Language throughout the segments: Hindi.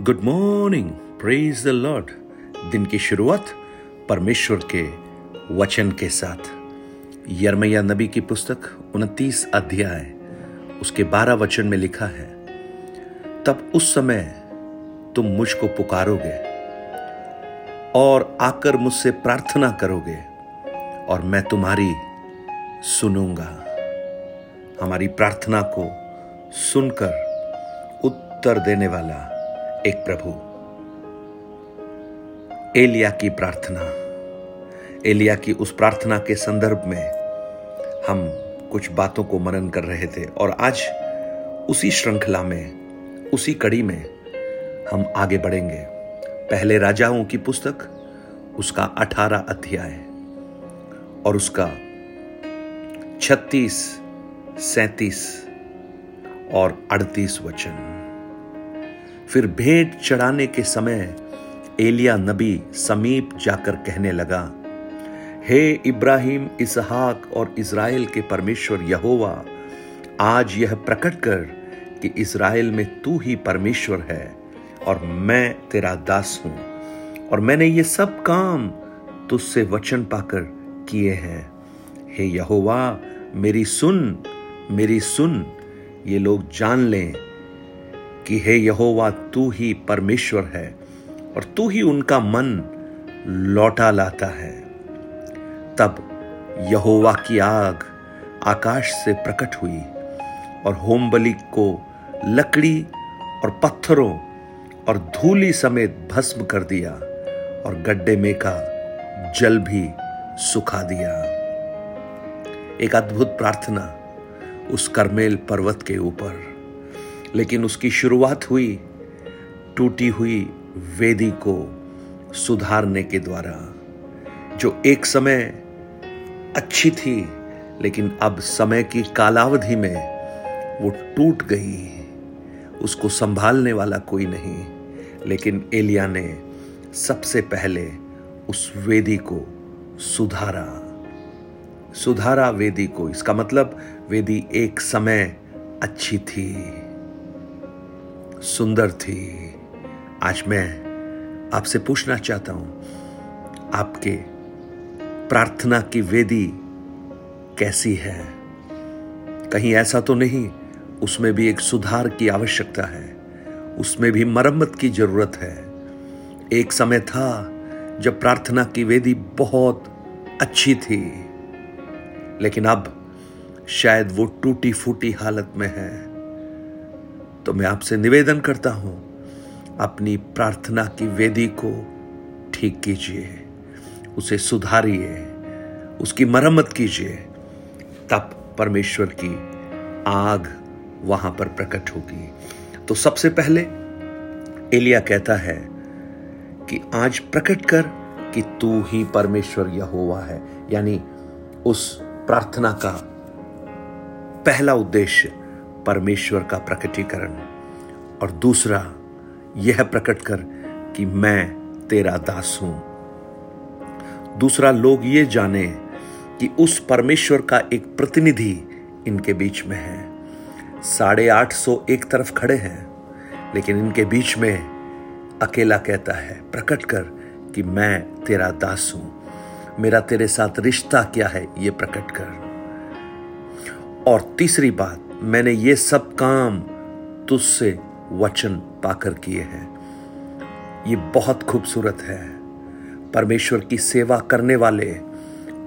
Good morning praise the Lord दिन की शुरुआत परमेश्वर के वचन के साथ। यरमैया नबी की पुस्तक उनतीस अध्याय, उसके बारह वचन में लिखा है, तब उस समय तुम मुझको पुकारोगे और आकर मुझसे प्रार्थना करोगे और मैं तुम्हारी सुनूँगा। हमारी प्रार्थना को सुनकर उत्तर देने वाला एक प्रभु। एलिया की प्रार्थना। एलिया की उस प्रार्थना के संदर्भ में हम कुछ बातों को मनन कर रहे थे और आज उसी श्रृंखला में, उसी कड़ी में हम आगे बढ़ेंगे। पहले राजाओं की पुस्तक, उसका अठारह अध्याय और उसका छत्तीस, सैतीस और अड़तीस वचन। फिर भेंट चढ़ाने के समय एलिया नबी समीप जाकर कहने लगा, हे इब्राहिम, इसहाक और इसराइल के परमेश्वर यहोवा, आज यह प्रकट कर कि इसराइल में तू ही परमेश्वर है और मैं तेरा दास हूँ और मैंने ये सब काम तुझसे वचन पाकर किए हैं। हे यहोवा, मेरी सुन मेरी सुन, ये लोग जान लें कि हे यहोवा, तू ही परमेश्वर है और तू ही उनका मन लौटा लाता है। तब यहोवा की आग आकाश से प्रकट हुई और होमबली को लकड़ी और पत्थरों और धूली समेत भस्म कर दिया और गड्ढे में का जल भी सुखा दिया। एक अद्भुत प्रार्थना उस करमेल पर्वत के ऊपर। लेकिन उसकी शुरुआत हुई, टूटी हुई वेदी को सुधारने के द्वारा, जो एक समय अच्छी थी, लेकिन अब समय की कालावधि में वो टूट गई उसको संभालने वाला कोई नहीं, लेकिन एलिया ने सबसे पहले उस वेदी को सुधारा। सुधारा वेदी को, इसका मतलब वेदी एक समय अच्छी थी। सुंदर थी। आज मैं आपसे पूछना चाहता हूँ, आपके प्रार्थना की वेदी कैसी है? कहीं ऐसा तो नहीं, उसमें भी एक सुधार की आवश्यकता है, उसमें भी मरम्मत की ज़रूरत है। एक समय था जब प्रार्थना की वेदी बहुत अच्छी थी, लेकिन अब शायद वो टूटी फूटी हालत में है। तो मैं आपसे निवेदन करता हूँ, अपनी प्रार्थना की वेदी को ठीक कीजिए, उसे सुधारिए, उसकी मरम्मत कीजिए, तब परमेश्वर की आग वहाँ पर प्रकट होगी। तो सबसे पहले एलिया कहता है कि आज प्रकट कर कि तू ही परमेश्वर यहोवा है, यानी उस प्रार्थना का पहला उद्देश्य परमेश्वर का प्रकटीकरण। और दूसरा, यह प्रकट कर कि मैं तेरा दास हूँ। दूसरा, लोग ये जाने कि उस परमेश्वर का एक प्रतिनिधि इनके बीच में है। साढ़े आठ सौ एक तरफ़ खड़े हैं, लेकिन इनके बीच में अकेला कहता है, प्रकट कर कि मैं तेरा दास हूँ। मेरा तेरे साथ रिश्ता क्या है, ये प्रकट कर। और तीसरी बात मैंने ये सब काम तुझसे वचन पाकर किए हैं। ये बहुत खूबसूरत है। परमेश्वर की सेवा करने वाले,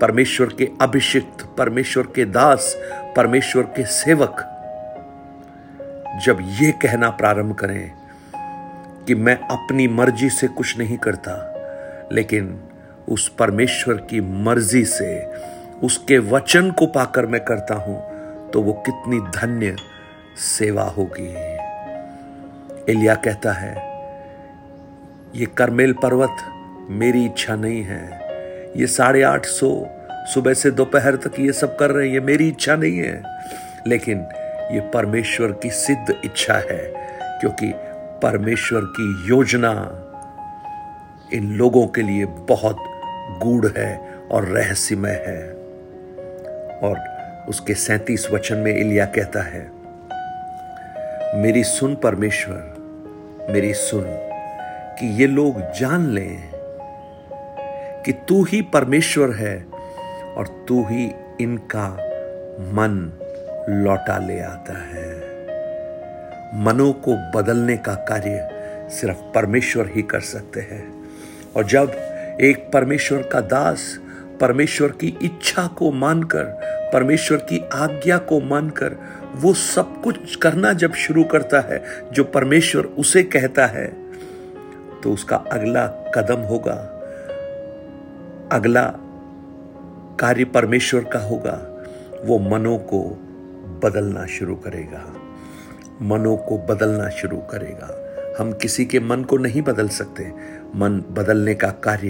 परमेश्वर के अभिषिक्त, परमेश्वर के दास, परमेश्वर के सेवक, जब ये कहना प्रारंभ करें कि मैं अपनी मर्ज़ी से कुछ नहीं करता, लेकिन उस परमेश्वर की मर्ज़ी से, उसके वचन को पाकर मैं करता हूँ तो वो कितनी धन्य सेवा होगी। एलिया कहता है, ये करमेल पर्वत मेरी इच्छा नहीं है। ये साढ़े आठ सौ सुबह से दोपहर तक ये सब कर रहे हैं, ये मेरी इच्छा नहीं है। लेकिन ये परमेश्वर की सिद्ध इच्छा है, क्योंकि परमेश्वर की योजना इन लोगों के लिए बहुत गूढ़ है और रहस्यमय है। और उसके सैतीस वचन में इलिया कहता है, मेरी सुन परमेश्वर, मेरी सुन कि ये लोग जान लें कि तू ही परमेश्वर है और तू ही इनका मन लौटा ले आता है। मनों को बदलने का कार्य सिर्फ़ परमेश्वर ही कर सकते हैं। और जब एक परमेश्वर का दास परमेश्वर की इच्छा को मानकर परमेश्वर की आज्ञा को मानकर वो सब कुछ करना जब शुरू करता है, जो परमेश्वर उसे कहता है तो उसका अगला कदम होगा। अगला कार्य परमेश्वर का होगा। वो मनों को बदलना शुरू करेगा। मनों को बदलना शुरू करेगा। हम किसी के मन को नहीं बदल सकते। मन बदलने का कार्य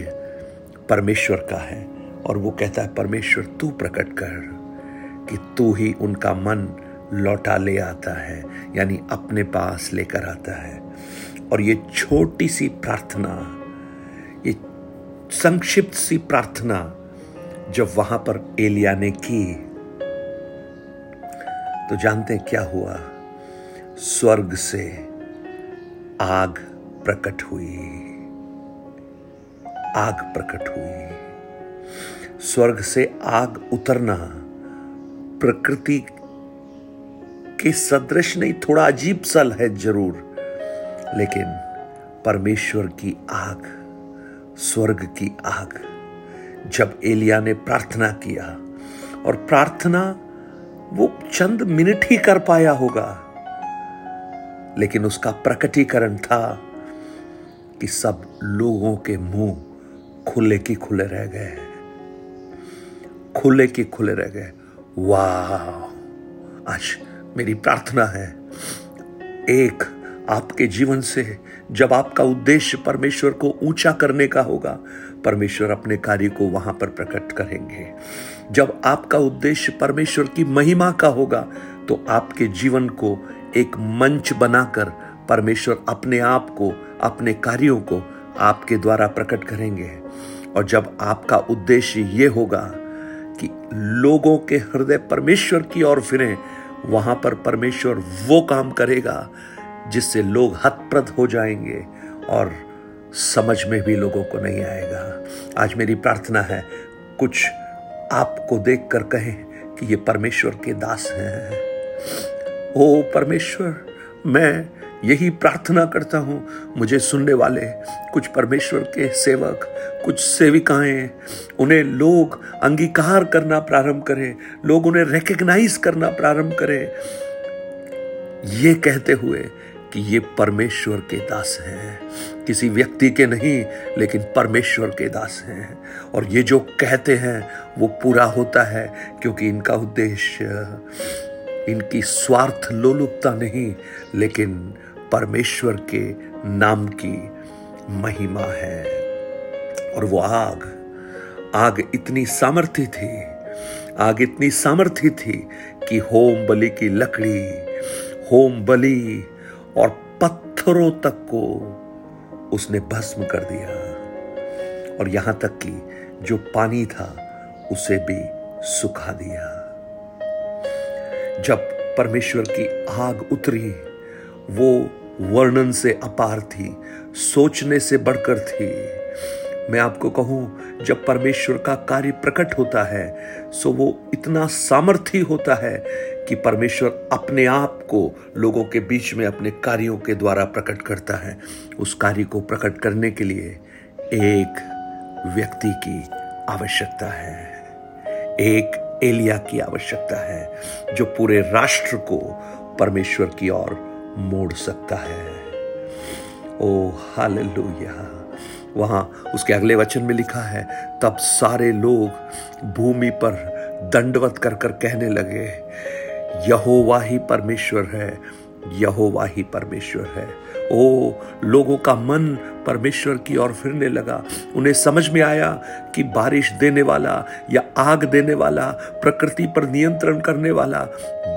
परमेश्वर का है, और वो कहता है, परमेश्वर, तू प्रकट कर। कि तू ही उनका मन लौटा ले आता है, यानी अपने पास लेकर आता है। और ये छोटी सी प्रार्थना, ये संक्षिप्त सी प्रार्थना जब वहाँ पर एलिया ने की तो जानते हैं क्या हुआ? स्वर्ग से आग प्रकट हुई। आग प्रकट हुई। स्वर्ग से आग उतरना प्रकृति के सदृश नहीं, थोड़ा अजीब सल है ज़रूर, लेकिन परमेश्वर की आग, स्वर्ग की आग, जब एलिया ने प्रार्थना किया, और प्रार्थना वो चंद मिनट ही कर पाया होगा, लेकिन उसका प्रकटीकरण था कि सब लोगों के मुँह खुले की खुले रह गए खुले की खुले रह गए वाह, आज मेरी प्रार्थना है। एक आपके जीवन से जब आपका उद्देश्य परमेश्वर को ऊँचा करने का होगा, परमेश्वर अपने कार्य को वहाँ पर प्रकट करेंगे। जब आपका उद्देश्य परमेश्वर की महिमा का होगा तो आपके जीवन को एक मंच बनाकर परमेश्वर अपने आप को, अपने कार्यों को आपके द्वारा प्रकट करेंगे। और जब आपका उद्देश्य ये होगा कि लोगों के हृदय परमेश्वर की ओर फिरे, वहाँ पर परमेश्वर वो काम करेगा जिससे लोग हतप्रद हो जाएँगे और समझ में भी लोगों को नहीं आएगा। आज मेरी प्रार्थना है, कुछ आपको देखकर कहें कि ये परमेश्वर के दास हैं। ओ परमेश्वर, मैं यही प्रार्थना करता हूँ, मुझे सुनने वाले, कुछ परमेश्वर के सेवक, कुछ सेविकाएँ, उन्हें लोग अंगीकार करना प्रारंभ करें, लोग उन्हें रिकग्नाइज करना प्रारंभ करें। ये कहते हुए कि ये परमेश्वर के दास हैं। किसी व्यक्ति के नहीं, लेकिन परमेश्वर के दास हैं। और ये जो कहते हैं, वो पूरा होता है, क्योंकि इनका उद्देश्य, इनकी स्वार्थ लोलुपता नहीं, लेकिन परमेश्वर के नाम की महिमा है। और वो आग आग इतनी सामर्थ्य थी, आग इतनी सामर्थ्य थी कि होम बलि की लकड़ी, होम बलि और पत्थरों तक को उसने भस्म कर दिया। और यहाँ तक कि जो पानी था, उसे भी सुखा दिया। जब परमेश्वर की आग उतरी, वो वर्णन से अपार थी, सोचने से बढ़कर थी। मैं आपको कहूँ, जब परमेश्वर का कार्य प्रकट होता है, सो वो इतना सामर्थ्य होता है कि परमेश्वर अपने आप को लोगों के बीच में अपने कार्यों के द्वारा प्रकट करता है। उस कार्य को प्रकट करने के लिए एक व्यक्ति की आवश्यकता है। एक एलिया की आवश्यकता है, जो पूरे राष्ट्र को परमेश्वर की ओर मोड़ सकता है। ओ हालेलुया। वहाँ उसके अगले वचन में लिखा है, तब सारे लोग भूमि पर दंडवत कर कर कहने लगे, यहोवा ही परमेश्वर है यहोवा ही परमेश्वर है। ओ, लोगों का मन परमेश्वर की ओर फिरने लगा। उन्हें समझ में आया कि बारिश देने वाला या आग देने वाला, प्रकृति पर नियंत्रण करने वाला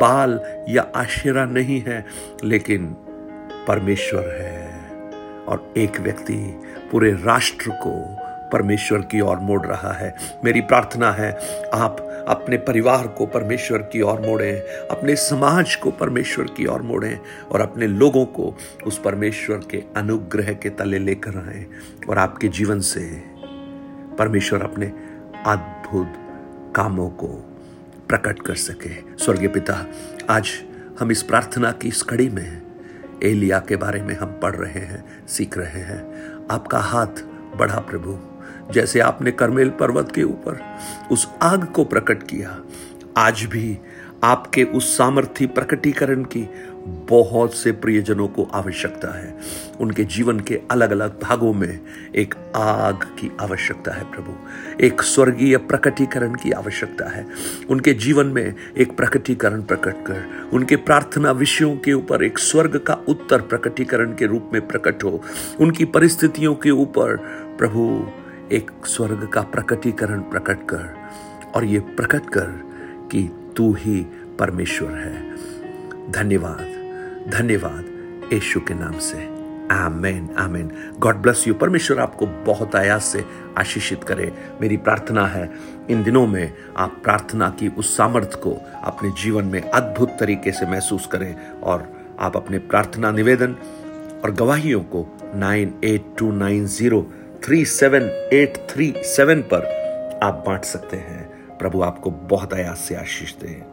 बाल या आशिरा नहीं है, लेकिन परमेश्वर है। और एक व्यक्ति पूरे राष्ट्र को परमेश्वर की ओर मोड़ रहा है। मेरी प्रार्थना है, आप अपने परिवार को परमेश्वर की ओर मोड़े, अपने समाज को परमेश्वर की ओर मोड़े और अपने लोगों को उस परमेश्वर के अनुग्रह के तले लेकर आए और आपके जीवन से परमेश्वर अपने अद्भुत कामों को प्रकट कर सके। स्वर्गीय पिता, आज हम इस प्रार्थना की इस कड़ी में एलिया के बारे में हम पढ़ रहे हैं, सीख रहे हैं। आपका हाथ बढ़ा प्रभु। जैसे आपने करमेल पर्वत के ऊपर उस आग को प्रकट किया, आज भी आपके उस सामर्थ्य प्रकटीकरण की बहुत से प्रियजनों को आवश्यकता है। उनके जीवन के अलग अलग भागों में एक आग की आवश्यकता है प्रभु। एक स्वर्गीय प्रकटीकरण की आवश्यकता है। उनके जीवन में एक प्रकटीकरण प्रकट कर, उनके प्रार्थना विषयों के ऊपर एक स्वर्ग का उत्तर प्रकटीकरण के रूप में प्रकट हो, उनकी परिस्थितियों के ऊपर प्रभु एक स्वर्ग का प्रकटीकरण प्रकट कर और ये प्रकट कर कि तू ही परमेश्वर है। धन्यवाद धन्यवाद यीशु के नाम से। आमेन आमेन। गॉड ब्लेस यू परमेश्वर आपको बहुत आयास से आशीषित करे। मेरी प्रार्थना है, इन दिनों में आप प्रार्थना की उस सामर्थ्य को अपने जीवन में अद्भुत तरीके से महसूस करें और आप अपने प्रार्थना निवेदन और गवाहियों को nine eight two nine zero three seven eight three seven पर आप बांट सकते हैं प्रभु आपको बहुत आयास से आशीष दे